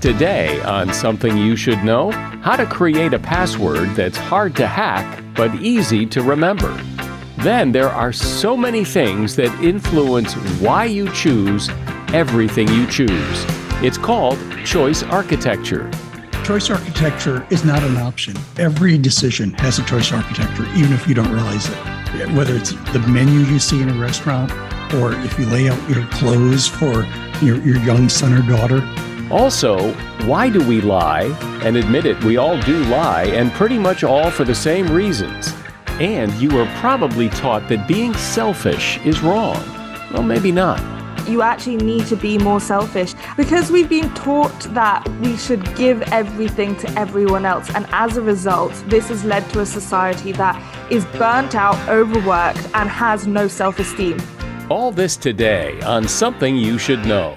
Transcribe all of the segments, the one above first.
Today, on Something You Should Know, how to create a password that's hard to hack but easy to remember. Then there are so many things that influence why you choose everything you choose. It's called choice architecture. Choice architecture is not an option. Every decision has a choice architecture, even if you don't realize it. Whether it's the menu you see in a restaurant, or if you lay out your clothes for your, your young son or daughter, Also, why do we lie? And admit it, we all do lie, and pretty much all for the same reasons. And you were probably taught that being selfish is wrong. Well, maybe not. you actually need to be more selfish because we've been taught that we should give everything to everyone else. And as a result, this has led to a society that is burnt out, overworked, and has no self esteem. All this today on Something You Should Know.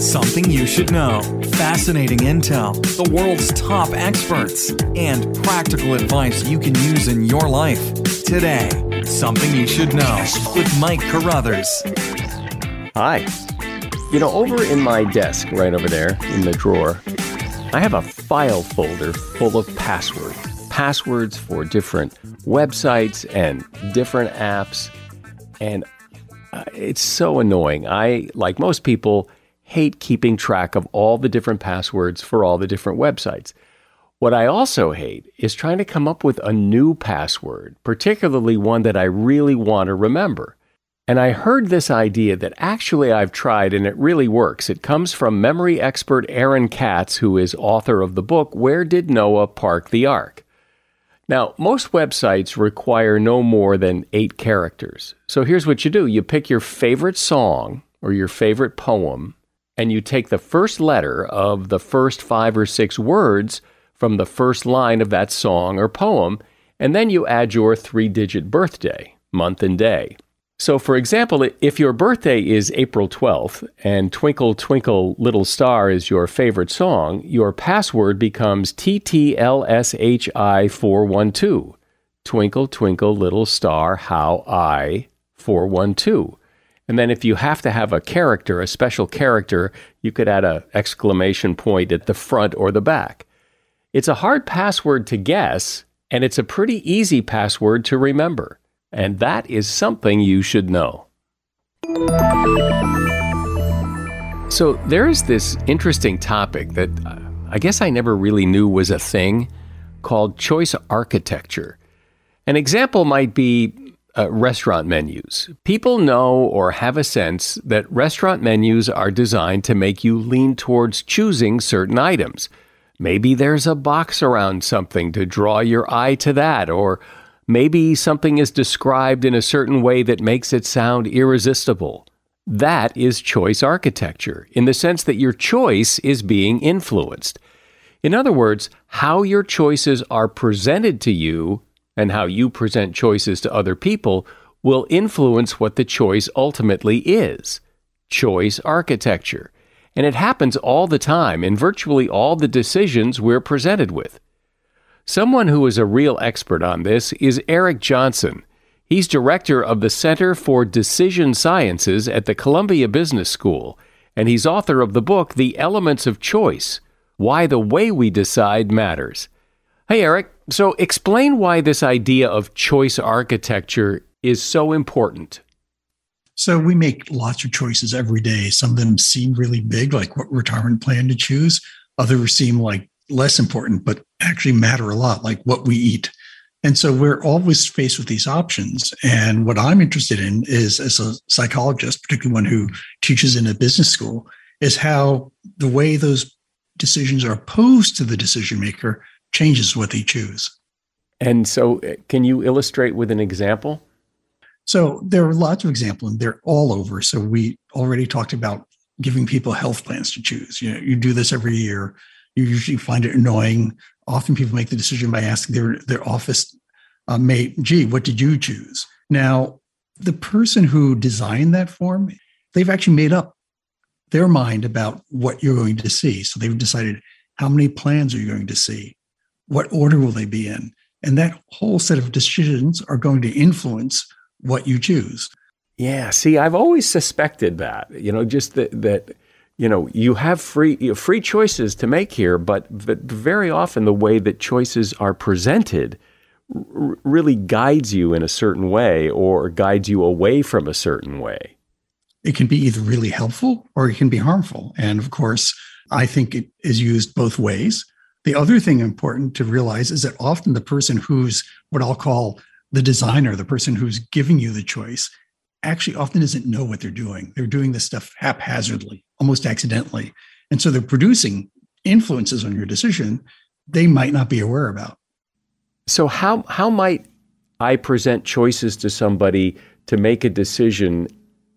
Something you should know. Fascinating intel, the world's top experts, and practical advice you can use in your life. Today, Something You Should Know with Mike Carruthers. Hi. You know, over in my desk, right over there in the drawer, I have a file folder full of passwords. Passwords for different websites and different apps. And uh, it's so annoying. I, like most people, hate keeping track of all the different passwords for all the different websites. What I also hate is trying to come up with a new password, particularly one that I really want to remember. And I heard this idea that actually I've tried and it really works. It comes from memory expert Aaron Katz, who is author of the book Where Did Noah Park the Ark? Now, most websites require no more than eight characters. So here's what you do you pick your favorite song or your favorite poem, and you take the first letter of the first five or six words from the first line of that song or poem, and then you add your three digit birthday, month, and day. So, for example, if your birthday is April 12th and Twinkle Twinkle Little Star is your favorite song, your password becomes TTLSHI412. Twinkle Twinkle Little Star How I 412. And then if you have to have a character, a special character, you could add an exclamation point at the front or the back. It's a hard password to guess, and it's a pretty easy password to remember. And that is something you should know. So there is this interesting topic that uh, I guess I never really knew was a thing called choice architecture. An example might be uh, restaurant menus. People know or have a sense that restaurant menus are designed to make you lean towards choosing certain items. Maybe there's a box around something to draw your eye to that, or maybe something is described in a certain way that makes it sound irresistible. That is choice architecture, in the sense that your choice is being influenced. In other words, how your choices are presented to you and how you present choices to other people will influence what the choice ultimately is. Choice architecture. And it happens all the time in virtually all the decisions we're presented with. Someone who is a real expert on this is Eric Johnson. He's director of the Center for Decision Sciences at the Columbia Business School, and he's author of the book The Elements of Choice Why the Way We Decide Matters. Hey, Eric, so explain why this idea of choice architecture is so important. So we make lots of choices every day. Some of them seem really big, like what retirement plan to choose. Others seem like less important, but actually matter a lot, like what we eat. And so we're always faced with these options. And what I'm interested in is, as a psychologist, particularly one who teaches in a business school, is how the way those decisions are posed to the decision maker changes what they choose. And so, uh, can you illustrate with an example? So, there are lots of examples, and they're all over. So, we already talked about giving people health plans to choose. You know, you do this every year. You usually find it annoying. Often, people make the decision by asking their their office uh, mate, "Gee, what did you choose?" Now, the person who designed that form, they've actually made up their mind about what you're going to see. So they've decided how many plans are you going to see what order will they be in? And that whole set of decisions are going to influence what you choose. Yeah. See, I've always suspected that, you know, just that, that you know, you have free you have free choices to make here, but, but very often the way that choices are presented r- really guides you in a certain way or guides you away from a certain way. It can be either really helpful or it can be harmful. And of course, I think it is used both ways. The other thing important to realize is that often the person who's what I'll call the designer, the person who's giving you the choice, actually often doesn't know what they're doing. They're doing this stuff haphazardly, almost accidentally. And so they're producing influences on your decision they might not be aware about. So how how might I present choices to somebody to make a decision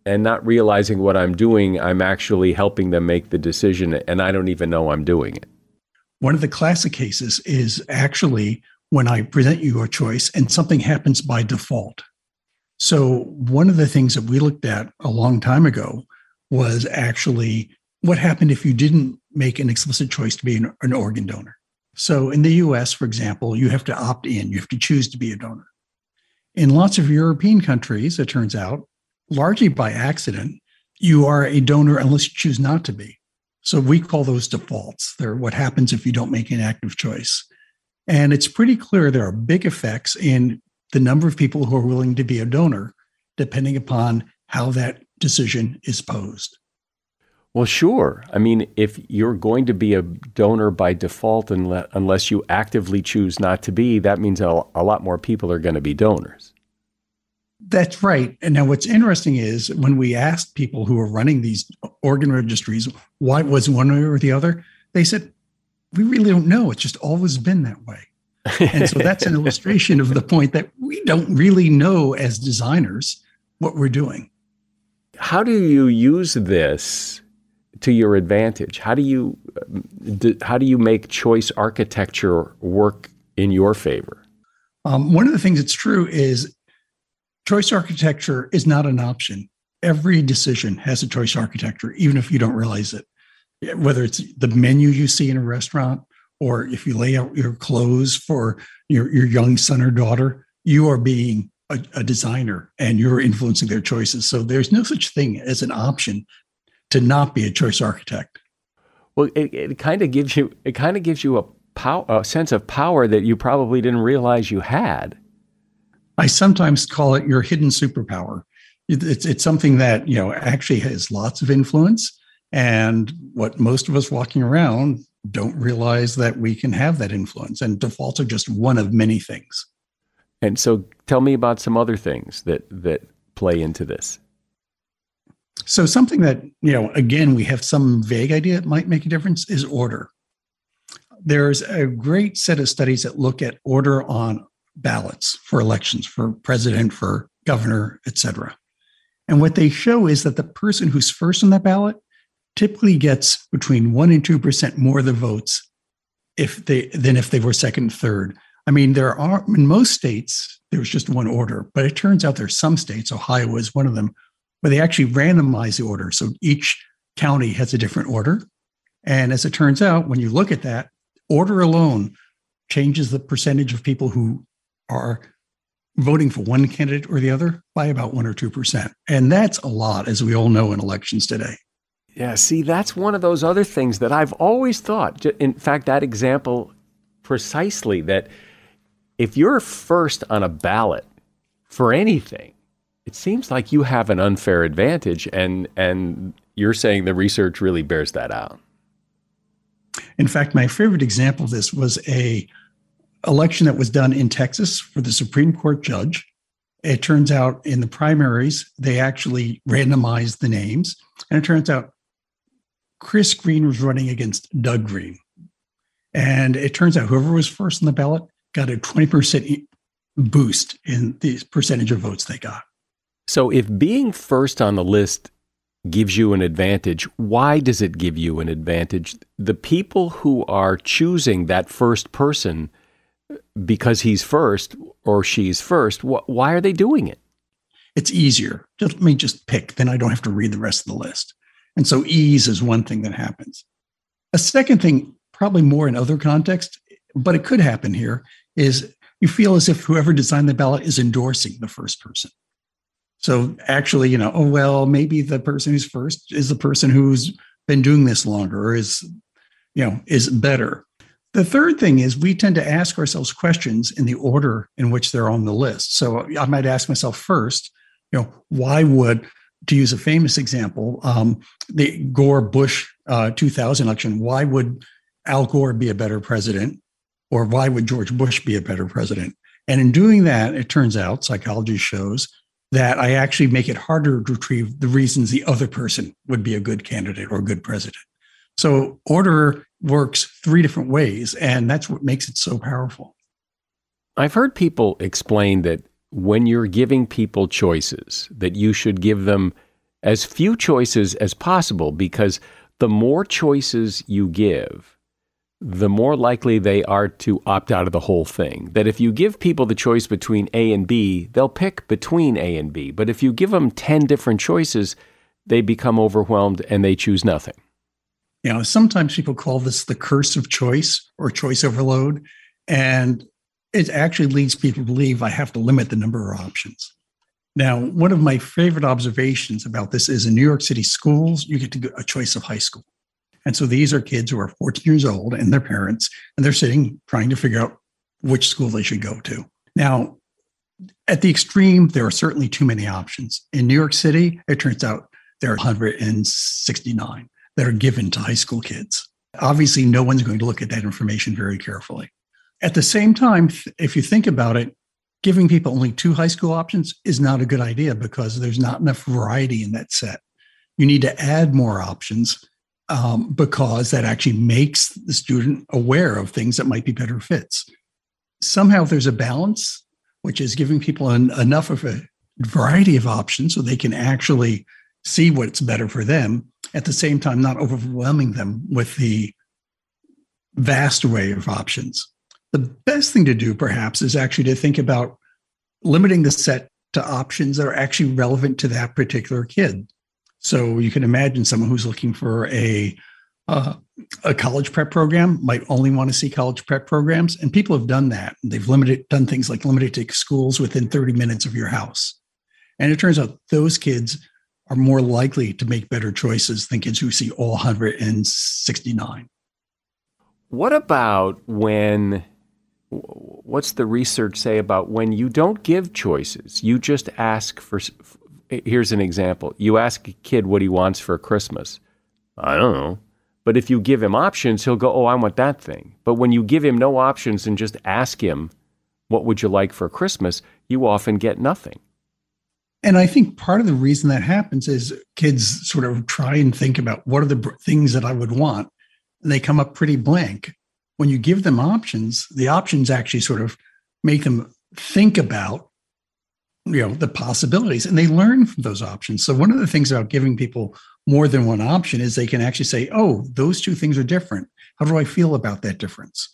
and not realizing what I'm doing, I'm actually helping them make the decision and I don't even know I'm doing it. One of the classic cases is actually when I present you a choice and something happens by default. So, one of the things that we looked at a long time ago was actually what happened if you didn't make an explicit choice to be an, an organ donor. So, in the US, for example, you have to opt in, you have to choose to be a donor. In lots of European countries, it turns out, largely by accident, you are a donor unless you choose not to be. So we call those defaults. They're what happens if you don't make an active choice. And it's pretty clear there are big effects in the number of people who are willing to be a donor, depending upon how that decision is posed. Well, sure. I mean, if you're going to be a donor by default, unless you actively choose not to be, that means a lot more people are going to be donors. That's right. And now what's interesting is when we asked people who are running these organ registries why was one way or the other, they said, we really don't know. It's just always been that way. and so that's an illustration of the point that we don't really know as designers what we're doing. How do you use this to your advantage? How do you how do you make choice architecture work in your favor? Um, one of the things that's true is choice architecture is not an option. Every decision has a choice architecture, even if you don't realize it. Whether it's the menu you see in a restaurant, or if you lay out your clothes for your, your young son or daughter, you are being a, a designer and you're influencing their choices. So there's no such thing as an option to not be a choice architect. Well, it, it kind of gives you it kind of gives you a pow- a sense of power that you probably didn't realize you had. I sometimes call it your hidden superpower. It's it's something that you know actually has lots of influence, and what most of us walking around don't realize that we can have that influence. And defaults are just one of many things. And so, tell me about some other things that that play into this. So something that, you know, again, we have some vague idea it might make a difference is order. There's a great set of studies that look at order on ballots for elections, for president, for governor, etc. And what they show is that the person who's first on that ballot typically gets between one and two percent more of the votes if they than if they were second third. I mean, there are in most states there's just one order, but it turns out there's some states, Ohio is one of them, where they actually randomize the order. So each county has a different order. And as it turns out, when you look at that, order alone changes the percentage of people who are voting for one candidate or the other by about one or 2%. And that's a lot, as we all know in elections today. Yeah, see, that's one of those other things that I've always thought. In fact, that example precisely that if you're first on a ballot for anything, it seems like you have an unfair advantage and and you're saying the research really bears that out. In fact, my favorite example of this was a election that was done in Texas for the Supreme Court judge. It turns out in the primaries, they actually randomized the names. And it turns out Chris Green was running against Doug Green. And it turns out whoever was first on the ballot got a 20% boost in the percentage of votes they got. So, if being first on the list gives you an advantage, why does it give you an advantage? The people who are choosing that first person because he's first or she's first, wh- why are they doing it? It's easier. Just, let me just pick, then I don't have to read the rest of the list. And so, ease is one thing that happens. A second thing, probably more in other contexts, but it could happen here, is you feel as if whoever designed the ballot is endorsing the first person. So actually, you know, oh well, maybe the person who's first is the person who's been doing this longer or is, you know, is better. The third thing is we tend to ask ourselves questions in the order in which they're on the list. So I might ask myself first, you know, why would, to use a famous example, um, the Gore Bush uh, 2000 election, why would Al Gore be a better president? Or why would George Bush be a better president? And in doing that, it turns out psychology shows that I actually make it harder to retrieve the reasons the other person would be a good candidate or a good president. So order works three different ways, and that's what makes it so powerful. I've heard people explain that when you're giving people choices, that you should give them as few choices as possible because the more choices you give, the more likely they are to opt out of the whole thing. That if you give people the choice between A and B, they'll pick between A and B. But if you give them 10 different choices, they become overwhelmed and they choose nothing. You know, sometimes people call this the curse of choice or choice overload. And it actually leads people to believe I have to limit the number of options. Now, one of my favorite observations about this is in New York City schools, you get to a choice of high school. And so these are kids who are 14 years old and their parents, and they're sitting trying to figure out which school they should go to. Now, at the extreme, there are certainly too many options. In New York City, it turns out there are 169 that are given to high school kids. Obviously, no one's going to look at that information very carefully. At the same time, if you think about it, giving people only two high school options is not a good idea because there's not enough variety in that set. You need to add more options um, because that actually makes the student aware of things that might be better fits. Somehow there's a balance, which is giving people an, enough of a variety of options so they can actually see what's better for them. At the same time, not overwhelming them with the vast array of options. The best thing to do, perhaps, is actually to think about limiting the set to options that are actually relevant to that particular kid. So you can imagine someone who's looking for a Uh, a college prep program might only want to see college prep programs, and people have done that. They've limited done things like limited to schools within 30 minutes of your house. And it turns out those kids are more likely to make better choices than kids who see all 169. What about when what's the research say about when you don't give choices? You just ask for here's an example. You ask a kid what he wants for Christmas. I don't know. But if you give him options, he'll go, "Oh, I want that thing." But when you give him no options and just ask him, "What would you like for Christmas?" you often get nothing. And I think part of the reason that happens is kids sort of try and think about what are the things that I would want, and they come up pretty blank. When you give them options, the options actually sort of make them think about you know the possibilities and they learn from those options. So one of the things about giving people more than one option is they can actually say oh those two things are different. How do i feel about that difference?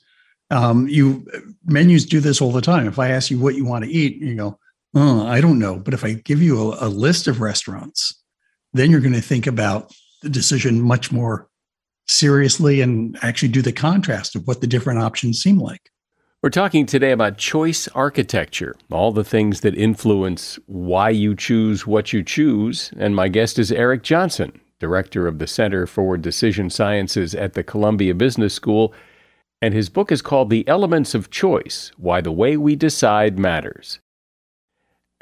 Um, you menus do this all the time. If i ask you what you want to eat you go oh, i don't know but if i give you a, a list of restaurants then you're going to think about the decision much more seriously and actually do the contrast of what the different options seem like we're talking today about choice architecture, all the things that influence why you choose what you choose. And my guest is Eric Johnson, director of the Center for Decision Sciences at the Columbia Business School. And his book is called The Elements of Choice Why the Way We Decide Matters.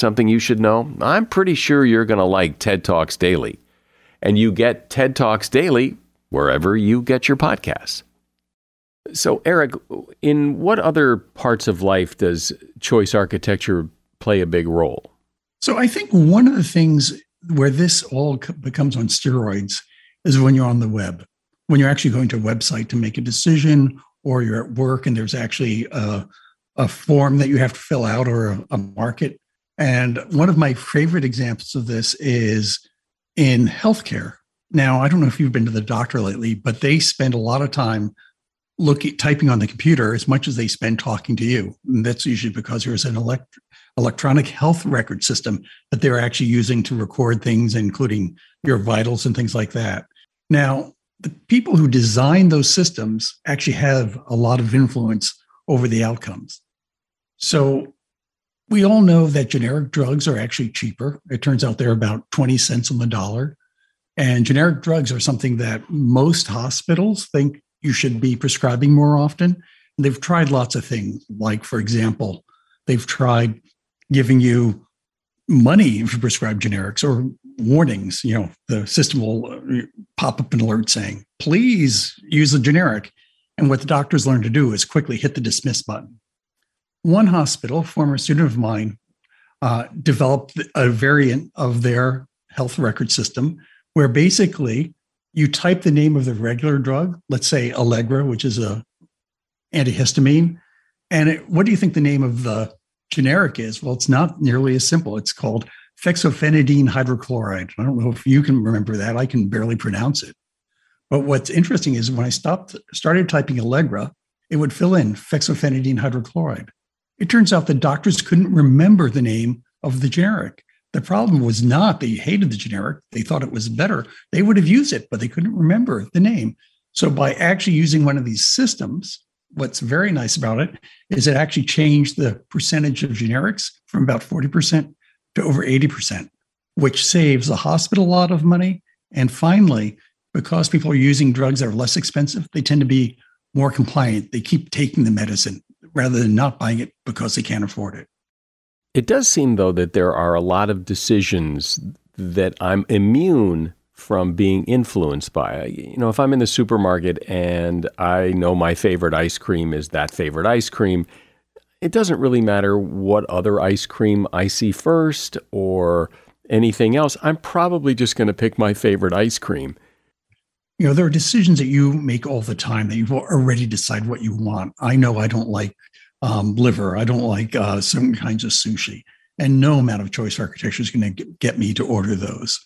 something you should know, I'm pretty sure you're going to like TED Talks Daily. And you get TED Talks Daily wherever you get your podcasts. So, Eric, in what other parts of life does choice architecture play a big role? So, I think one of the things where this all becomes on steroids is when you're on the web, when you're actually going to a website to make a decision, or you're at work and there's actually a, a form that you have to fill out or a, a market. And one of my favorite examples of this is in healthcare. Now, I don't know if you've been to the doctor lately, but they spend a lot of time looking typing on the computer as much as they spend talking to you. And that's usually because there's an elect- electronic health record system that they're actually using to record things, including your vitals and things like that. Now, the people who design those systems actually have a lot of influence over the outcomes. So we all know that generic drugs are actually cheaper. It turns out they're about 20 cents on the dollar. And generic drugs are something that most hospitals think you should be prescribing more often. They've tried lots of things, like, for example, they've tried giving you money if you prescribe generics or warnings. You know, the system will uh, pop up an alert saying, please use the generic. And what the doctors learn to do is quickly hit the dismiss button. One hospital, former student of mine, uh, developed a variant of their health record system where basically you type the name of the regular drug, let's say Allegra, which is a antihistamine, and it, what do you think the name of the generic is? Well, it's not nearly as simple. It's called fexofenadine hydrochloride. I don't know if you can remember that. I can barely pronounce it. But what's interesting is when I stopped, started typing Allegra, it would fill in fexofenadine hydrochloride. It turns out the doctors couldn't remember the name of the generic. The problem was not they hated the generic, they thought it was better. They would have used it, but they couldn't remember the name. So, by actually using one of these systems, what's very nice about it is it actually changed the percentage of generics from about 40% to over 80%, which saves the hospital a lot of money. And finally, because people are using drugs that are less expensive, they tend to be more compliant. They keep taking the medicine rather than not buying it because they can't afford it. It does seem, though, that there are a lot of decisions that I'm immune from being influenced by. You know, if I'm in the supermarket and I know my favorite ice cream is that favorite ice cream, it doesn't really matter what other ice cream I see first or anything else. I'm probably just going to pick my favorite ice cream. You know, there are decisions that you make all the time that you've already decided what you want. I know I don't like um, liver. I don't like uh, certain kinds of sushi. And no amount of choice architecture is going to get me to order those.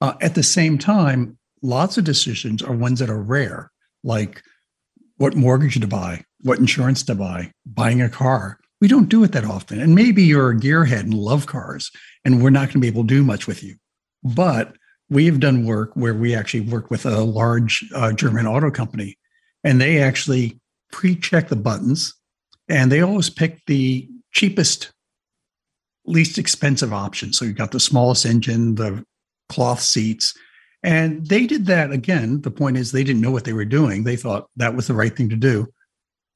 Uh, at the same time, lots of decisions are ones that are rare, like what mortgage to buy, what insurance to buy, buying a car. We don't do it that often. And maybe you're a gearhead and love cars, and we're not going to be able to do much with you. But we have done work where we actually work with a large uh, German auto company, and they actually pre check the buttons and they always pick the cheapest, least expensive option. So you got the smallest engine, the cloth seats. And they did that again. The point is, they didn't know what they were doing. They thought that was the right thing to do.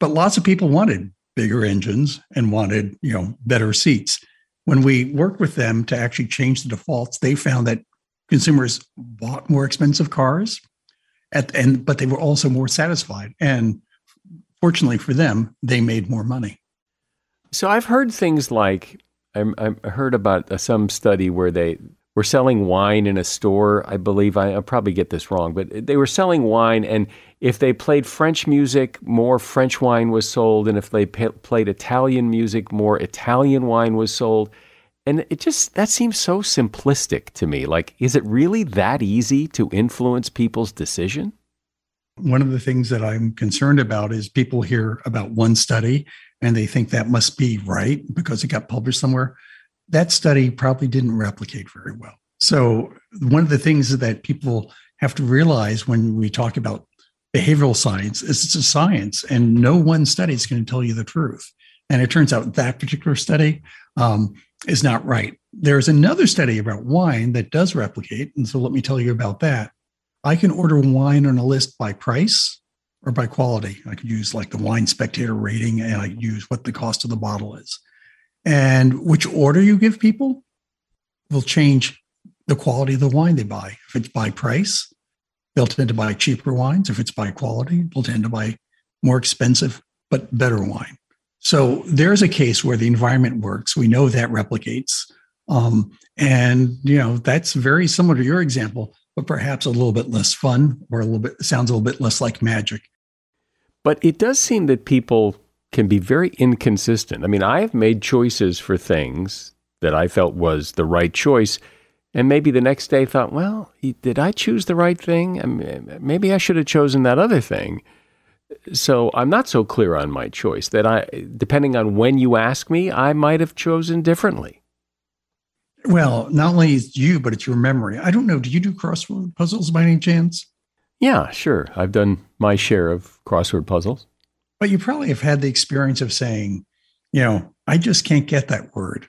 But lots of people wanted bigger engines and wanted, you know, better seats. When we worked with them to actually change the defaults, they found that consumers bought more expensive cars, at, and but they were also more satisfied. And fortunately for them, they made more money. So I've heard things like I, I heard about uh, some study where they were selling wine in a store. I believe I, will probably get this wrong, but they were selling wine, and if they played French music, more French wine was sold, and if they played Italian music, more Italian wine was sold. And it just that seems so simplistic to me. Like, is it really that easy to influence people's decision? One of the things that I'm concerned about is people hear about one study and they think that must be right because it got published somewhere. That study probably didn't replicate very well. So, one of the things that people have to realize when we talk about behavioral science is it's a science and no one study is going to tell you the truth. And it turns out that particular study um, is not right. There's another study about wine that does replicate. And so let me tell you about that. I can order wine on a list by price or by quality. I could use like the wine spectator rating and I use what the cost of the bottle is. And which order you give people will change the quality of the wine they buy. If it's by price, they'll tend to buy cheaper wines. If it's by quality, they'll tend to buy more expensive but better wine. So there's a case where the environment works. We know that replicates. Um, and you know that's very similar to your example but perhaps a little bit less fun or a little bit sounds a little bit less like magic. But it does seem that people can be very inconsistent. I mean, I have made choices for things that I felt was the right choice. And maybe the next day thought, well, did I choose the right thing? I mean, maybe I should have chosen that other thing. So I'm not so clear on my choice that I, depending on when you ask me, I might have chosen differently. Well, not only is you, but it's your memory. I don't know. Do you do crossword puzzles by any chance? Yeah, sure. I've done my share of crossword puzzles. But you probably have had the experience of saying, you know, I just can't get that word.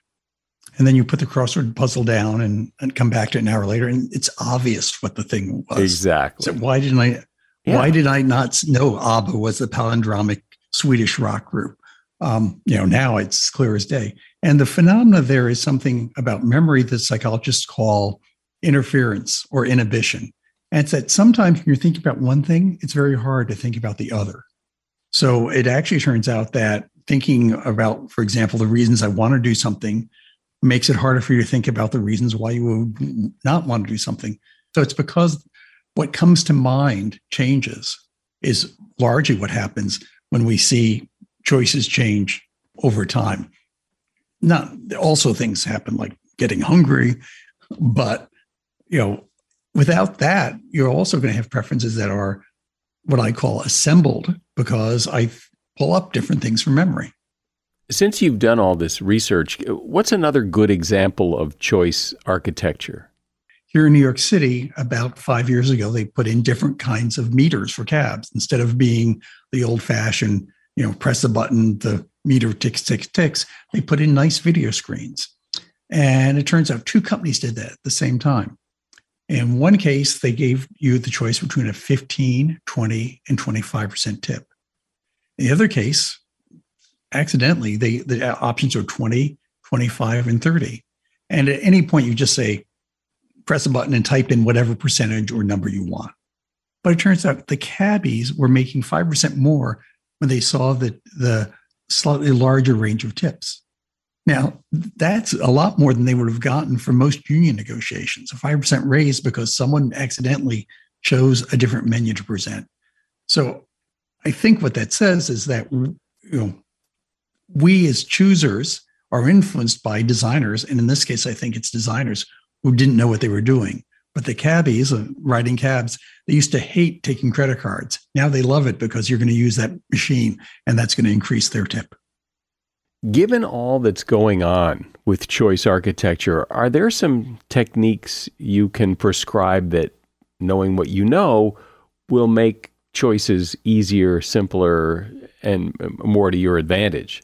And then you put the crossword puzzle down and, and come back to it an hour later, and it's obvious what the thing was. Exactly. So why didn't I? Yeah. Why did I not know ABBA was the palindromic Swedish rock group? Um, you know, now it's clear as day. And the phenomena there is something about memory that psychologists call interference or inhibition. And it's that sometimes when you're thinking about one thing, it's very hard to think about the other. So it actually turns out that thinking about, for example, the reasons I want to do something makes it harder for you to think about the reasons why you would not want to do something. So it's because what comes to mind changes, is largely what happens when we see choices change over time not also things happen like getting hungry, but you know, without that, you're also going to have preferences that are what I call assembled because I pull up different things from memory. Since you've done all this research, what's another good example of choice architecture? Here in New York City, about five years ago, they put in different kinds of meters for cabs instead of being the old fashioned, you know, press a button, the meter ticks, ticks, ticks, they put in nice video screens. And it turns out two companies did that at the same time. In one case, they gave you the choice between a 15, 20, and 25% tip. In the other case, accidentally they the options are 20, 25, and 30. And at any point, you just say, press a button and type in whatever percentage or number you want. But it turns out the cabbies were making 5% more when they saw the, the slightly larger range of tips. Now, that's a lot more than they would have gotten from most union negotiations. A 5% raise because someone accidentally chose a different menu to present. So I think what that says is that you know we as choosers are influenced by designers. And in this case, I think it's designers who didn't know what they were doing. But the cabbies uh, riding cabs, they used to hate taking credit cards. Now they love it because you're going to use that machine and that's going to increase their tip. Given all that's going on with choice architecture, are there some techniques you can prescribe that, knowing what you know, will make choices easier, simpler, and more to your advantage?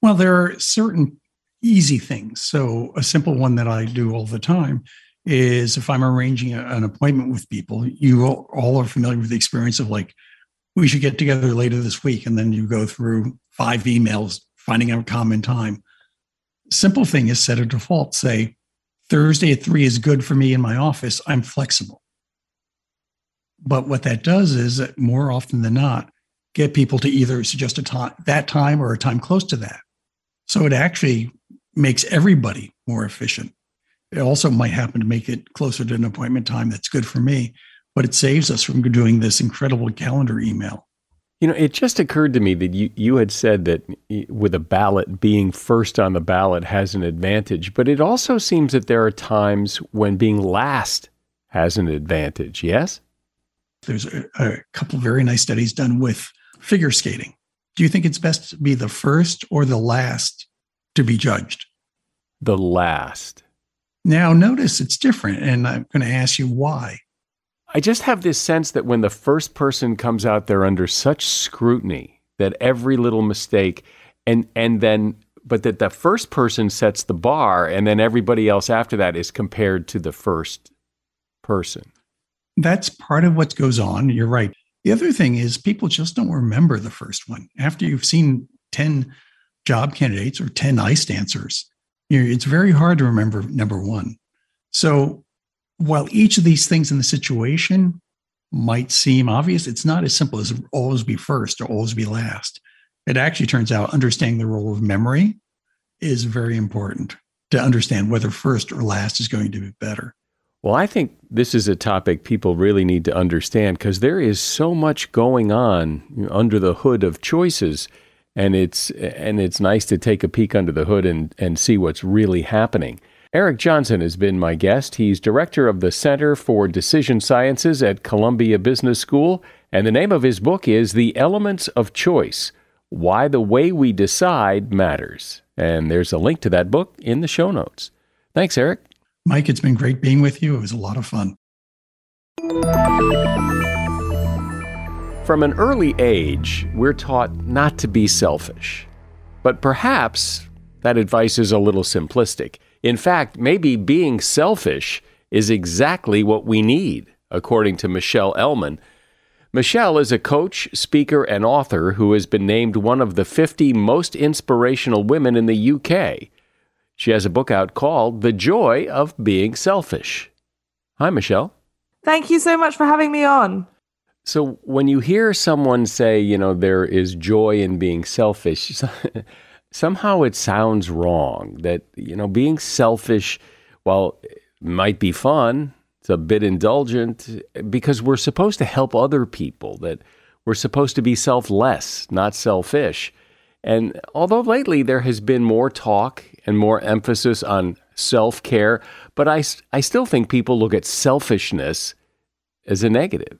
Well, there are certain easy things. So, a simple one that I do all the time is if I'm arranging a, an appointment with people, you all are familiar with the experience of like, we should get together later this week. And then you go through five emails, finding out common time. Simple thing is set a default, say, Thursday at three is good for me in my office. I'm flexible. But what that does is that more often than not, get people to either suggest a time that time or a time close to that. So it actually makes everybody more efficient. It also might happen to make it closer to an appointment time that's good for me, but it saves us from doing this incredible calendar email. You know, it just occurred to me that you, you had said that with a ballot, being first on the ballot has an advantage, but it also seems that there are times when being last has an advantage, yes? There's a, a couple very nice studies done with figure skating do you think it's best to be the first or the last to be judged? The last. Now, notice it's different, and I'm going to ask you why. I just have this sense that when the first person comes out there under such scrutiny that every little mistake, and and then but that the first person sets the bar, and then everybody else after that is compared to the first person. That's part of what goes on. You're right. The other thing is people just don't remember the first one. After you've seen 10 job candidates or 10 ice dancers, you know, it's very hard to remember number one. So while each of these things in the situation might seem obvious, it's not as simple as always be first or always be last. It actually turns out understanding the role of memory is very important to understand whether first or last is going to be better. Well, I think this is a topic people really need to understand because there is so much going on under the hood of choices, and it's and it's nice to take a peek under the hood and, and see what's really happening. Eric Johnson has been my guest. He's director of the Center for Decision Sciences at Columbia Business School, and the name of his book is The Elements of Choice Why the Way We Decide Matters. And there's a link to that book in the show notes. Thanks, Eric. Mike, it's been great being with you. It was a lot of fun. From an early age, we're taught not to be selfish. But perhaps that advice is a little simplistic. In fact, maybe being selfish is exactly what we need, according to Michelle Elman. Michelle is a coach, speaker, and author who has been named one of the 50 most inspirational women in the UK. She has a book out called The Joy of Being Selfish. Hi, Michelle. Thank you so much for having me on. So, when you hear someone say, you know, there is joy in being selfish, somehow it sounds wrong that, you know, being selfish, while might be fun, it's a bit indulgent because we're supposed to help other people, that we're supposed to be selfless, not selfish. And although lately there has been more talk and more emphasis on self care, but I, I still think people look at selfishness as a negative.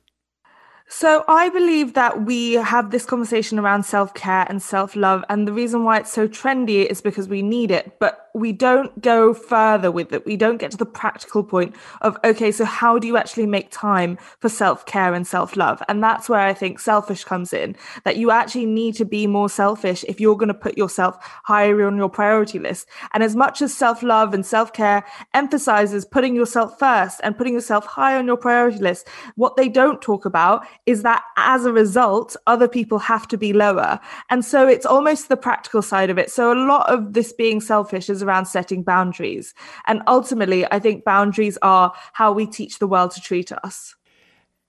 So I believe that we have this conversation around self care and self love. And the reason why it's so trendy is because we need it. But we don't go further with it. We don't get to the practical point of, okay, so how do you actually make time for self care and self love? And that's where I think selfish comes in, that you actually need to be more selfish if you're going to put yourself higher on your priority list. And as much as self love and self care emphasizes putting yourself first and putting yourself high on your priority list, what they don't talk about is that as a result, other people have to be lower. And so it's almost the practical side of it. So a lot of this being selfish is around setting boundaries. And ultimately, I think boundaries are how we teach the world to treat us.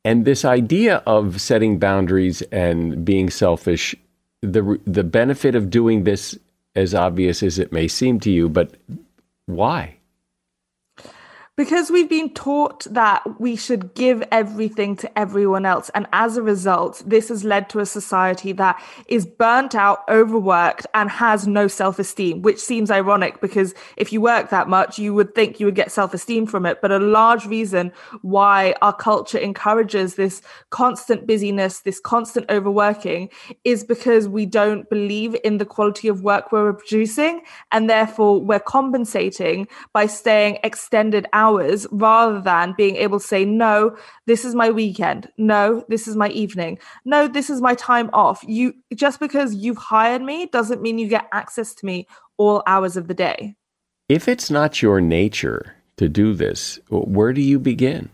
And this idea of setting boundaries and being selfish, the the benefit of doing this as obvious as it may seem to you, but why? Because we've been taught that we should give everything to everyone else. And as a result, this has led to a society that is burnt out, overworked, and has no self esteem, which seems ironic because if you work that much, you would think you would get self esteem from it. But a large reason why our culture encourages this constant busyness, this constant overworking, is because we don't believe in the quality of work we're producing. And therefore, we're compensating by staying extended hours hours rather than being able to say, no, this is my weekend. No, this is my evening. No, this is my time off. You just because you've hired me doesn't mean you get access to me all hours of the day. If it's not your nature to do this, where do you begin?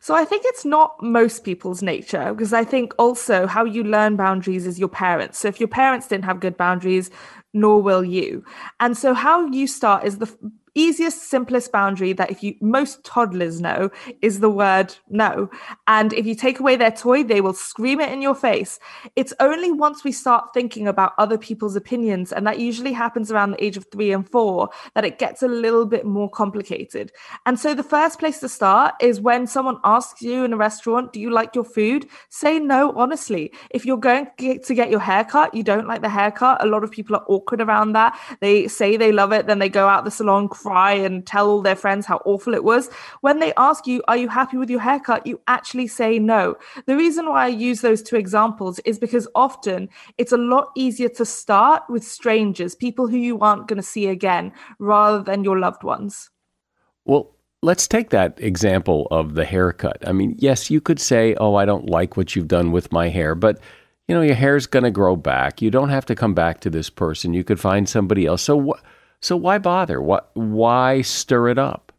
So I think it's not most people's nature because I think also how you learn boundaries is your parents. So if your parents didn't have good boundaries, nor will you. And so how you start is the easiest, simplest boundary that if you most toddlers know is the word no. And if you take away their toy, they will scream it in your face. It's only once we start thinking about other people's opinions, and that usually happens around the age of three and four, that it gets a little bit more complicated. And so the first place to start is when someone asks you in a restaurant, Do you like your food? Say no, honestly. If you're going to get your haircut, you don't like the haircut, a lot of people are awkward around that. They say they love it, then they go out the salon cry and tell all their friends how awful it was. When they ask you, Are you happy with your haircut? you actually say no. The reason why I use those two examples is because often it's a lot easier to start with strangers, people who you aren't going to see again, rather than your loved ones. Well, let's take that example of the haircut. I mean, yes, you could say, Oh, I don't like what you've done with my hair, but you know, your hair's going to grow back. You don't have to come back to this person. You could find somebody else. So what? So why bother? What, why stir it up?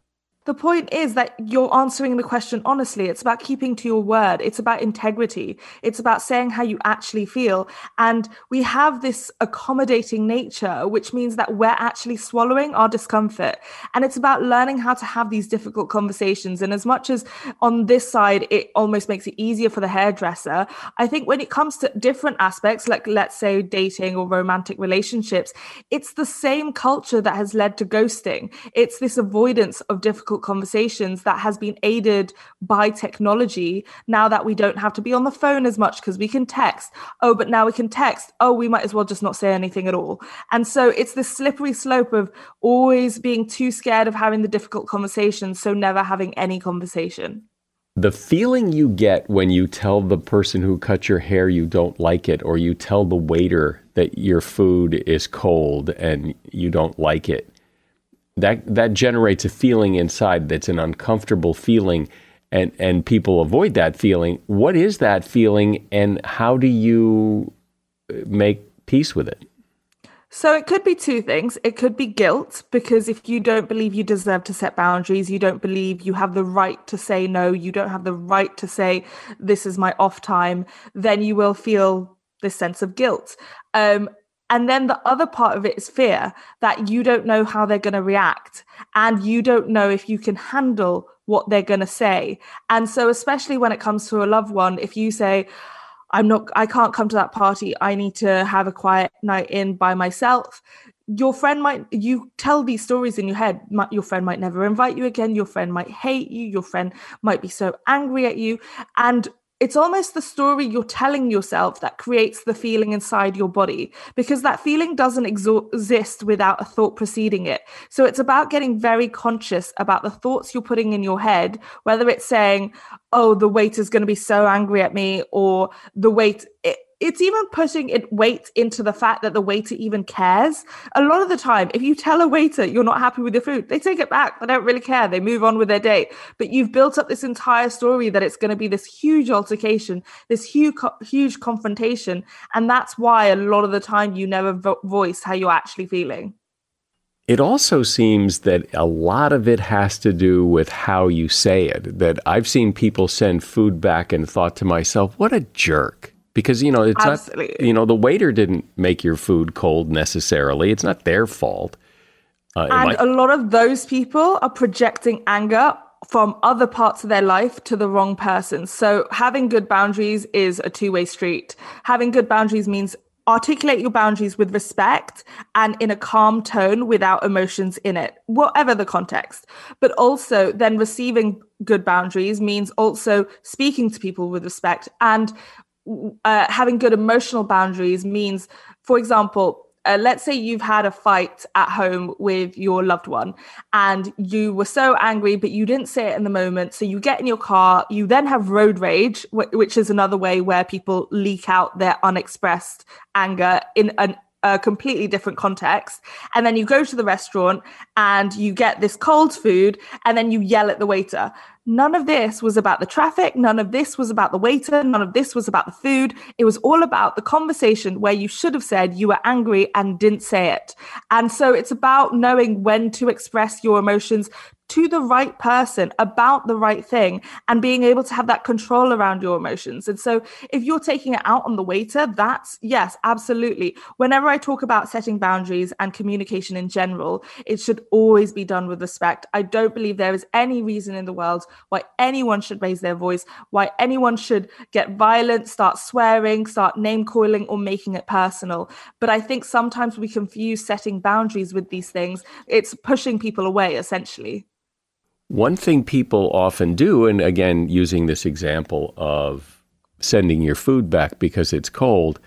The point is that you're answering the question honestly. It's about keeping to your word. It's about integrity. It's about saying how you actually feel. And we have this accommodating nature, which means that we're actually swallowing our discomfort. And it's about learning how to have these difficult conversations. And as much as on this side, it almost makes it easier for the hairdresser, I think when it comes to different aspects, like let's say dating or romantic relationships, it's the same culture that has led to ghosting. It's this avoidance of difficult difficult conversations that has been aided by technology now that we don't have to be on the phone as much because we can text. Oh, but now we can text. Oh, we might as well just not say anything at all. And so it's this slippery slope of always being too scared of having the difficult conversations, so never having any conversation. The feeling you get when you tell the person who cut your hair you don't like it, or you tell the waiter that your food is cold and you don't like it, that that generates a feeling inside that's an uncomfortable feeling and and people avoid that feeling what is that feeling and how do you uh, make peace with it so it could be two things. It could be guilt because if you don't believe you deserve to set boundaries, you don't believe you have the right to say no, you don't have the right to say this is my off time, then you will feel this sense of guilt. Um, and then the other part of it is fear that you don't know how they're going to react and you don't know if you can handle what they're going to say. And so, especially when it comes to a loved one, if you say, I'm not, I can't come to that party, I need to have a quiet night in by myself. Your friend might, you tell these stories in your head. Your friend might never invite you again. Your friend might hate you. Your friend might be so angry at you. And it's almost the story you're telling yourself that creates the feeling inside your body because that feeling doesn't exist without a thought preceding it. So it's about getting very conscious about the thoughts you're putting in your head, whether it's saying, oh, the waiter's going to be so angry at me, or the wait, it, it's even putting it weight into the fact that the waiter even cares. A lot of the time, if you tell a waiter you're not happy with your food, they take it back. They don't really care. They move on with their day. But you've built up this entire story that it's going to be this huge altercation, this huge, huge confrontation, and that's why a lot of the time you never vo- voice how you're actually feeling. It also seems that a lot of it has to do with how you say it. That I've seen people send food back and thought to myself, what a jerk because you know it's Absolutely. not you know the waiter didn't make your food cold necessarily it's not their fault uh, and might- a lot of those people are projecting anger from other parts of their life to the wrong person so having good boundaries is a two-way street having good boundaries means articulate your boundaries with respect and in a calm tone without emotions in it, whatever the context. But also, then receiving good boundaries means also speaking to people with respect and uh, having good emotional boundaries means, for example, uh, let's say you've had a fight at home with your loved one and you were so angry, but you didn't say it in the moment. So you get in your car, you then have road rage, which is another way where people leak out their unexpressed anger in an a completely different context. And then you go to the restaurant and you get this cold food and then you yell at the waiter. None of this was about the traffic. None of this was about the waiter. None of this was about the food. It was all about the conversation where you should have said you were angry and didn't say it. And so it's about knowing when to express your emotions to the right person about the right thing and being able to have that control around your emotions. And so if you're taking it out on the waiter, that's yes, absolutely. Whenever I talk about setting boundaries and communication in general, it should always be done with respect. I don't believe there is any reason in the world why anyone should raise their voice, why anyone should get violent, start swearing, start name calling, or making it personal. But I think sometimes we confuse setting boundaries with these things. It's pushing people away, essentially. One thing people often do, and again, using this example of sending your food back because it's cold,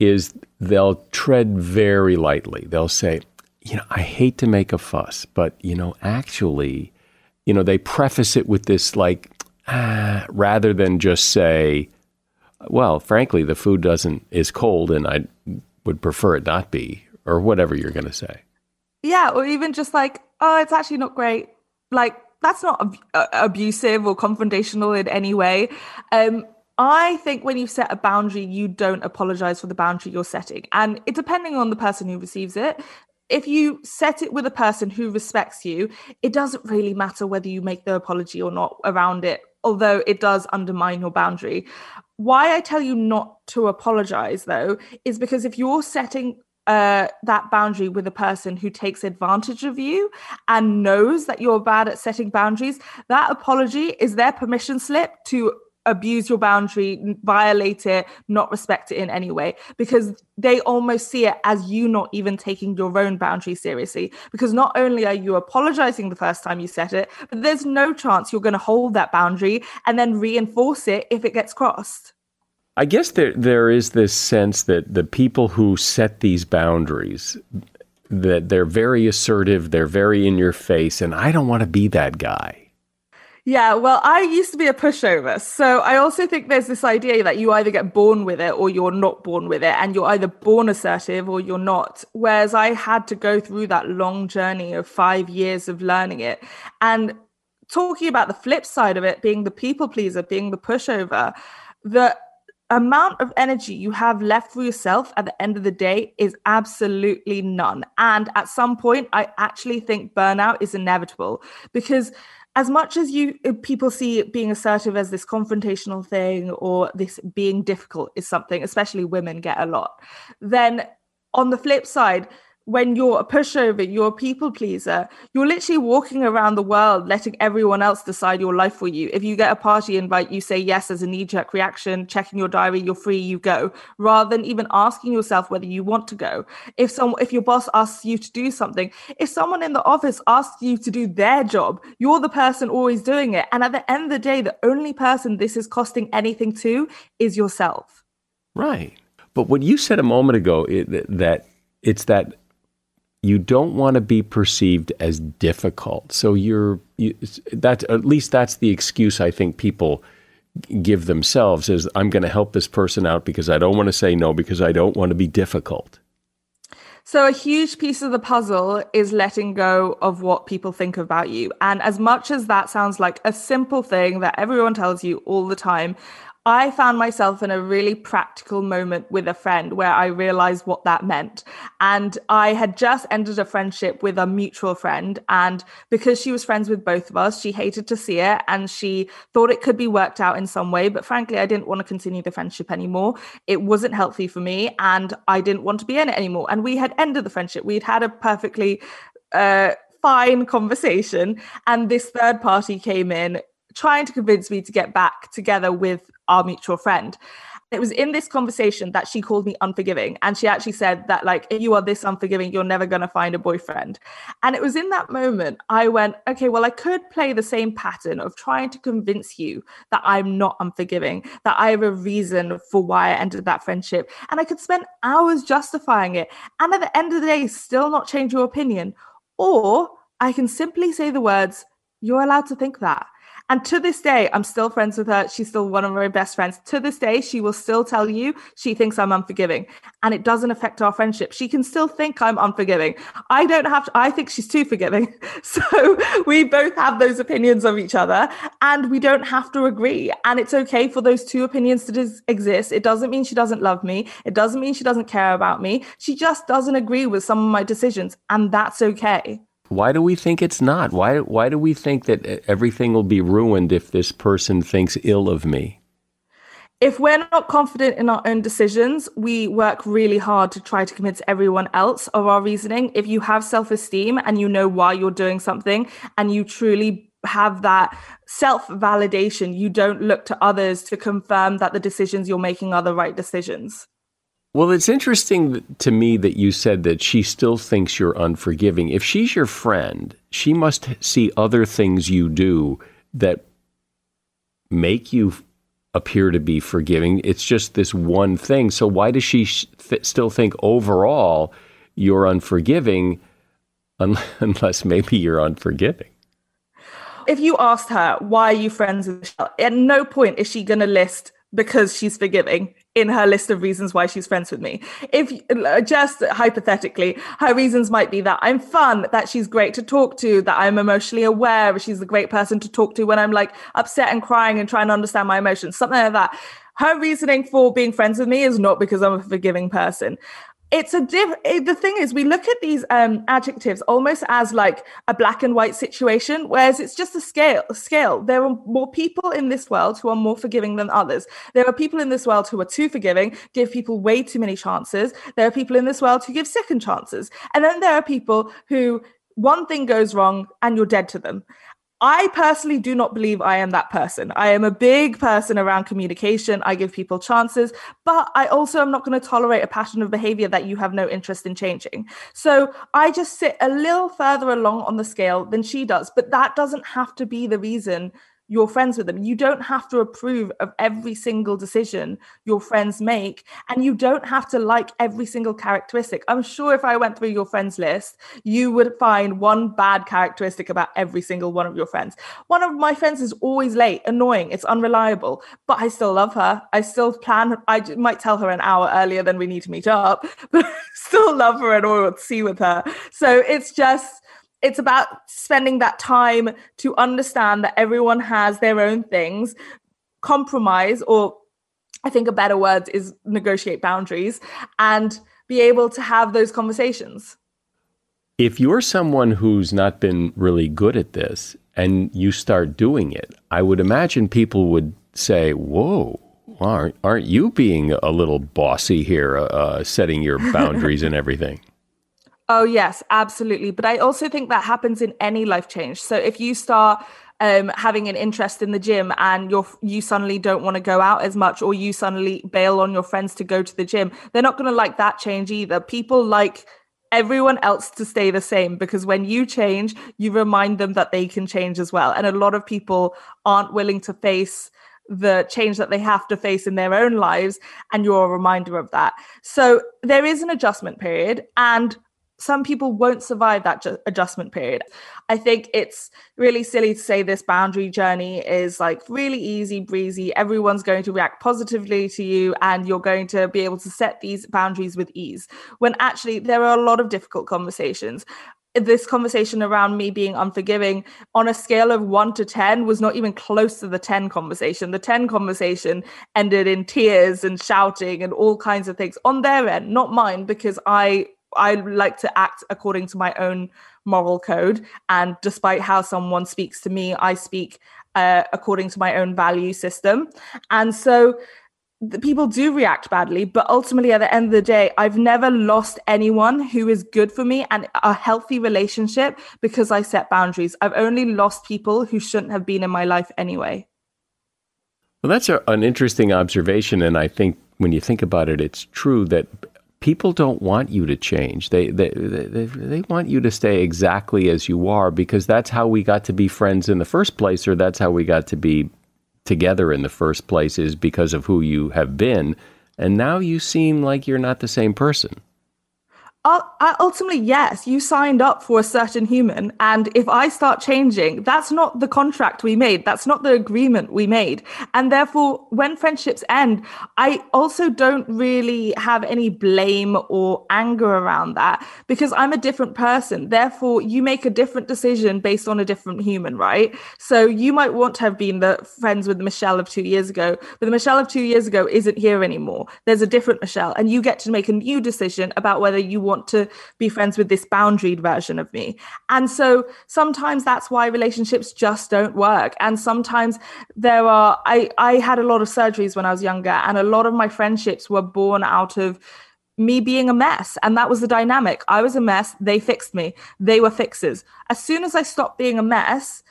is they'll tread very lightly. They'll say, you know, I hate to make a fuss, but, you know, actually, you know, they preface it with this like, ah, rather than just say, well, frankly, the food doesn't is cold and I would prefer it not be, or whatever you're going to say. Yeah, or even just like, oh, it's actually not great. Like, that's not ab- uh, abusive or confrontational in any way. Um, I think when you set a boundary, you don't apologize for the boundary you're setting. And it depending on the person who receives it. If you set it with a person who respects you, it doesn't really matter whether you make the apology or not around it, although it does undermine your boundary. Why I tell you not to apologize, though, is because if you're setting uh, that boundary with a person who takes advantage of you and knows that you're bad at setting boundaries, that apology is their permission slip to abuse your boundary, violate it, not respect it in any way, because they almost see it as you not even taking your own boundary seriously. Because not only are you apologizing the first time you set it, but there's no chance you're going to hold that boundary and then reinforce it if it gets crossed. I guess there there is this sense that the people who set these boundaries that they're very assertive, they're very in your face, and I don't want to be that guy. Yeah, well, I used to be a pushover. So I also think there's this idea that you either get born with it or you're not born with it, and you're either born assertive or you're not. Whereas I had to go through that long journey of five years of learning it. And talking about the flip side of it, being the people pleaser, being the pushover, the amount of energy you have left for yourself at the end of the day is absolutely none. And at some point, I actually think burnout is inevitable because as much as you uh, people see being assertive as this confrontational thing or this being difficult is something especially women get a lot then on the flip side when you're a pushover, you're a people pleaser, you're literally walking around the world letting everyone else decide your life for you. If you get a party invite, you say yes as a knee jerk reaction, checking your diary, you're free, you go, rather than even asking yourself whether you want to go. If some, if your boss asks you to do something, if someone in the office asks you to do their job, you're the person always doing it. And at the end of the day, the only person this is costing anything to is yourself. Right. But what you said a moment ago, it, that it's that you don't want to be perceived as difficult. So you're you, at least that's the excuse I think people give themselves is I'm going to help this person out because I don't want to say no because I don't want to be difficult. So, a huge piece of the puzzle is letting go of what people think about you. And as much as that sounds like a simple thing that everyone tells you all the time, I found myself in a really practical moment with a friend where I realized what that meant. And I had just ended a friendship with a mutual friend. And because she was friends with both of us, she hated to see it and she thought it could be worked out in some way. But frankly, I didn't want to continue the friendship anymore. It wasn't healthy for me and I didn't want to be in it anymore. And we had ended the friendship. We'd had a perfectly uh, fine conversation. And this third party came in trying to convince me to get back together with our mutual friend. It was in this conversation that she called me unforgiving. And she actually said that, like, if you are this unforgiving, you're never going to find a boyfriend. And it was in that moment I went, okay, well, I could play the same pattern of trying to convince you that I'm not unforgiving, that I have a reason for why I ended that friendship. And I could spend hours justifying it. And at the end of the day, still not change your opinion. Or I can simply say the words, you're allowed to think that. And to this day, I'm still friends with her. She's still one of my best friends. To this day, she will still tell you she thinks I'm unforgiving. And it doesn't affect our friendship. She can still think I'm unforgiving. I don't have to, I think she's too forgiving. So we both have those opinions of each other and we don't have to agree. And it's okay for those two opinions to dis- exist. It doesn't mean she doesn't love me. It doesn't mean she doesn't care about me. She just doesn't agree with some of my decisions. And that's okay. Why do we think it's not? Why, why do we think that everything will be ruined if this person thinks ill of me? If we're not confident in our own decisions, we work really hard to try to convince everyone else of our reasoning. If you have self esteem and you know why you're doing something and you truly have that self validation, you don't look to others to confirm that the decisions you're making are the right decisions. Well, it's interesting to me that you said that she still thinks you're unforgiving. If she's your friend, she must see other things you do that make you appear to be forgiving. It's just this one thing. So why does she th- still think overall you're unforgiving un- unless maybe you're unforgiving? If you asked her, why are you friends with Michelle? At no point is she going to list because she's forgiving in her list of reasons why she's friends with me. If uh, just hypothetically, her reasons might be that I'm fun, that she's great to talk to, that I'm emotionally aware, she's a great person to talk to when I'm like upset and crying and trying to understand my emotions, something like that. Her reasoning for being friends with me is not because I'm a forgiving person it's a diff the thing is we look at these um, adjectives almost as like a black and white situation whereas it's just a scale scale. There are more people in this world who are more forgiving than others. There are people in this world who are too forgiving give people way too many chances. There are people in this world who give second chances. And then there are people who one thing goes wrong and you're dead to them I personally do not believe I am that person. I am a big person around communication. I give people chances, but I also am not going to tolerate a pattern of behavior that you have no interest in changing. So I just sit a little further along on the scale than she does, but that doesn't have to be the reason you're friends with them. You don't have to approve of every single decision your friends make, and you don't have to like every single characteristic. I'm sure if I went through your friends list, you would find one bad characteristic about every single one of your friends. One of my friends is always late, annoying, it's unreliable, but I still love her. I still plan, I might tell her an hour earlier than we need to meet up, but I still love her and all see with her. So it's just, it's about spending that time to understand that everyone has their own things, compromise, or I think a better word is negotiate boundaries and be able to have those conversations. If you're someone who's not been really good at this and you start doing it, I would imagine people would say, Whoa, aren't, aren't you being a little bossy here, uh, uh setting your boundaries and everything? Oh, yes, absolutely. But I also think that happens in any life change. So if you start um, having an interest in the gym and you you suddenly don't want to go out as much or you suddenly bail on your friends to go to the gym, they're not going to like that change either. People like everyone else to stay the same because when you change, you remind them that they can change as well. And a lot of people aren't willing to face the change that they have to face in their own lives and you're a reminder of that so there is an adjustment period and some people won't survive that ju- adjustment period. I think it's really silly to say this boundary journey is like really easy breezy. Everyone's going to react positively to you and you're going to be able to set these boundaries with ease. When actually, there are a lot of difficult conversations this conversation around me being unforgiving on a scale of one to 10 was not even close to the 10 conversation. The 10 conversation ended in tears and shouting and all kinds of things on their end, not mine, because I I like to act according to my own moral code. And despite how someone speaks to me, I speak uh, according to my own value system. And so the people do react badly, but ultimately, at the end of the day, I've never lost anyone who is good for me and a healthy relationship because I set boundaries. I've only lost people who shouldn't have been in my life anyway. Well, that's a, an interesting observation. And I think when you think about it, it's true that people don't want you to change. They, they, they, they want you to stay exactly as you are because that's how we got to be friends in the first place, or that's how we got to be together in the first place, is because of who you have been. And now you seem like you're not the same person ultimately, yes, you signed up for a certain human. And if I start changing, that's not the contract we made. That's not the agreement we made. And therefore, when friendships end, I also don't really have any blame or anger around that because I'm a different person. Therefore, you make a different decision based on a different human, right? So you might want to have been the friends with Michelle of two years ago, but the Michelle of two years ago isn't here anymore. There's a different Michelle, and you get to make a new decision about whether you want want to be friends with this boundaried version of me. And so sometimes that's why relationships just don't work. And sometimes there are, I, I had a lot of surgeries when I was younger, and a lot of my friendships were born out of me being a mess. And that was the dynamic. I was a mess. They fixed me. They were fixers. As soon as I stopped being a mess,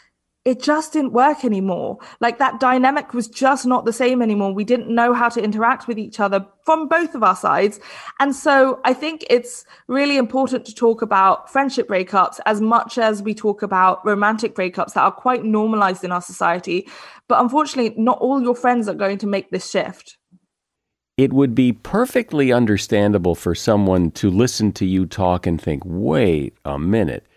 it just didn't work anymore. Like that dynamic was just not the same anymore. We didn't know how to interact with each other from both of our sides. And so I think it's really important to talk about friendship breakups as much as we talk about romantic breakups that are quite normalized in our society. But unfortunately, not all your friends are going to make this shift. It would be perfectly understandable for someone to listen to you talk and think, wait a minute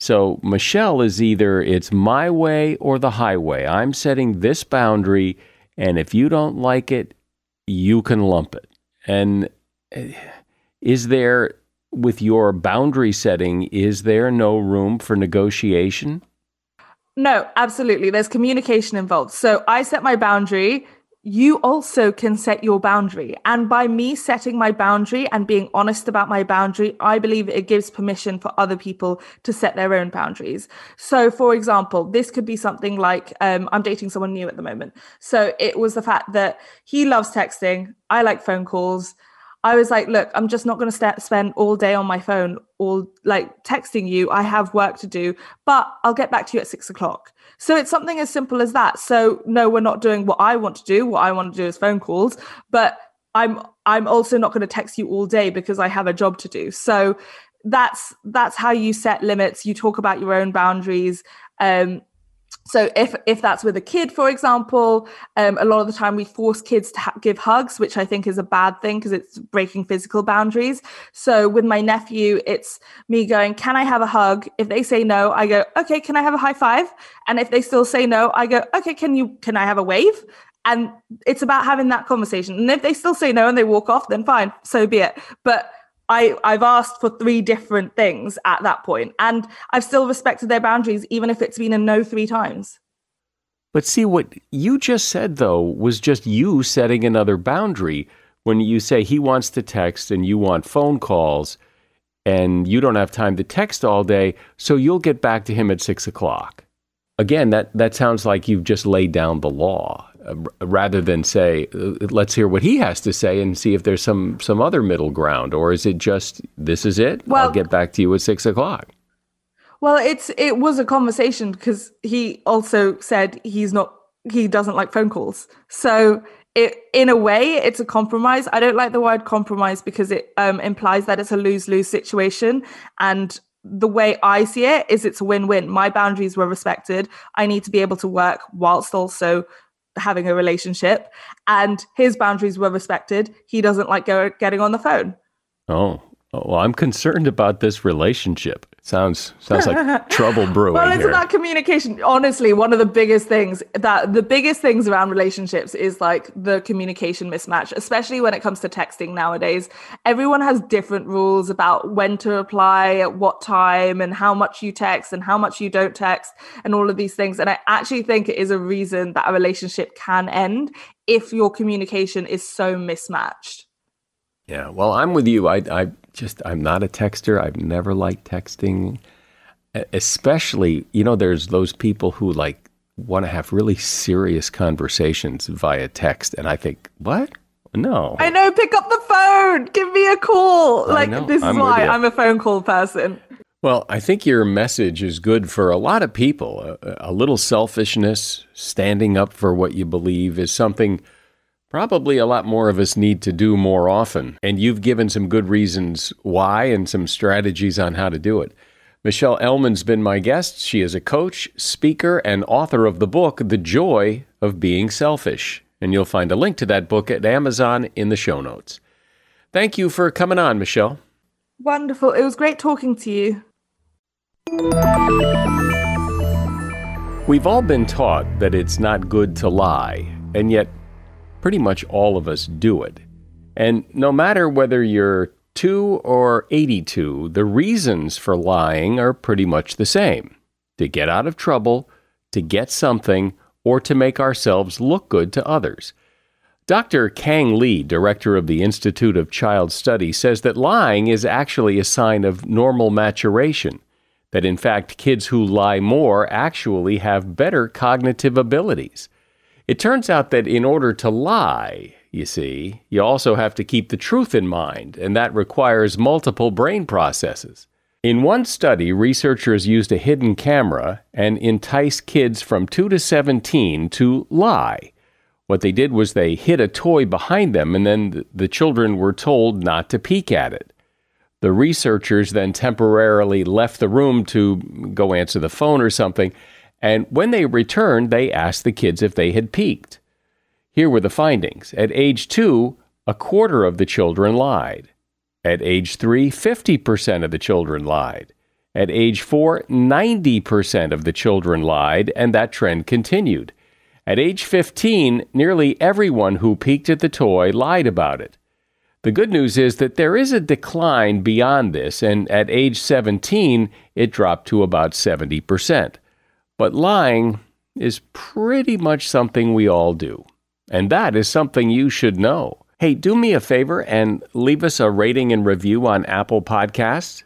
so Michelle is either it's my way or the highway. I'm setting this boundary, and if you don't like it, you can lump it. And eh, is there, with your boundary setting, is there no room for negotiation? No, absolutely. There's communication involved. So I set my boundary you also can set your boundary. And by me setting my boundary and being honest about my boundary, I believe it gives permission for other people to set their own boundaries. So, for example, this could be something like um, I'm dating someone new at the moment. So it was the fact that he loves texting, I like phone calls. I was like, look, I'm just not going to st- spend all day on my phone, all like texting you. I have work to do, but I'll get back to you at six o'clock. So it's something as simple as that. So no, we're not doing what I want to do. What I want to do is phone calls, but I'm I'm also not going to text you all day because I have a job to do. So that's that's how you set limits. You talk about your own boundaries. Um, so if if that's with a kid for example um, a lot of the time we force kids to ha- give hugs which i think is a bad thing because it's breaking physical boundaries. So with my nephew it's me going can i have a hug? If they say no i go okay can i have a high five? And if they still say no i go okay can you can i have a wave? And it's about having that conversation. And if they still say no and they walk off then fine so be it. But I, I've asked for three different things at that point, and I've still respected their boundaries, even if it's been a no three times. But see, what you just said, though, was just you setting another boundary. When you say he wants to text and you want phone calls, and you don't have time to text all day, so you'll get back to him at six o'clock. Again, that, that sounds like you've just laid down the law. Uh, rather than say, uh, let's hear what he has to say and see if there's some some other middle ground, or is it just this is it? Well, I'll get back to you at six o'clock. Well, it's it was a conversation because he also said he's not he doesn't like phone calls. So it in a way it's a compromise. I don't like the word compromise because it um, implies that it's a lose lose situation and the way I see it is it's a win win. My boundaries were respected. I need to be able to work whilst also having a relationship and his boundaries were respected he doesn't like go, getting on the phone oh Oh, well, I'm concerned about this relationship. Sounds sounds like trouble brewing well, it's here. about communication. Honestly, one of the biggest things that the biggest things around relationships is like the communication mismatch, especially when it comes to texting nowadays. Everyone has different rules about when to reply, at what time, and how much you text and how much you don't text, and all of these things. And I actually think it is a reason that a relationship can end if your communication is so mismatched. Yeah, well, I'm with you. I, I just, I'm not a texter. I've never liked texting, especially, you know, there's those people who like want to have really serious conversations via text. And I think, what? No. I know, pick up the phone, give me a call. Like, this is I'm with why you. I'm a phone call person. Well, I think your message is good for a lot of people. A, a little selfishness, standing up for what you believe is something probably a lot more of us need to do more often. And you've given some good reasons why and some strategies on how to do it. Michelle Elman's been my guest. She is a coach, speaker, and author of the book, The Joy of Being Selfish. And you'll find a link to that book at Amazon in the show notes. Thank you for coming on, Michelle. Wonderful. It was great talking to you. We've all been taught that it's not good to lie, and yet pretty much all of us do it. And no matter whether you're 2 or 82, the reasons for lying are pretty much the same to get out of trouble, to get something, or to make ourselves look good to others. Dr. Kang Lee, director of the Institute of Child Study, says that lying is actually a sign of normal maturation that in fact kids who lie more actually have better cognitive abilities. It turns out that in order to lie, you see, you also have to keep the truth in mind, and that requires multiple brain processes. In one study, researchers used a hidden camera and enticed kids from 2 to 17 to lie. What they did was they hid a toy behind them, and then the children were told not to peek at it. The researchers then temporarily left the room to go answer the phone or something, and when they returned, they asked the kids if they had peeked. Here were the findings. At age two, a quarter of the children lied. At age three, 50% of the children lied. At age four, 90% of the children lied, and that trend continued. At age 15, nearly everyone who peeked at the toy lied about it. The good news is that there is a decline beyond this, and at age 17, it dropped to about 70%. But lying is pretty much something we all do. And that is something you should know. Hey, do me a favor and leave us a rating and review on Apple Podcasts.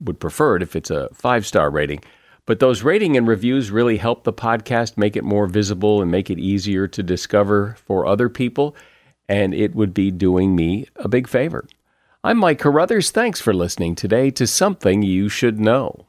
Would prefer it if it's a five star rating. But those rating and reviews really help the podcast make it more visible and make it easier to discover for other people. And it would be doing me a big favor. I'm Mike Carruthers. Thanks for listening today to Something You Should Know.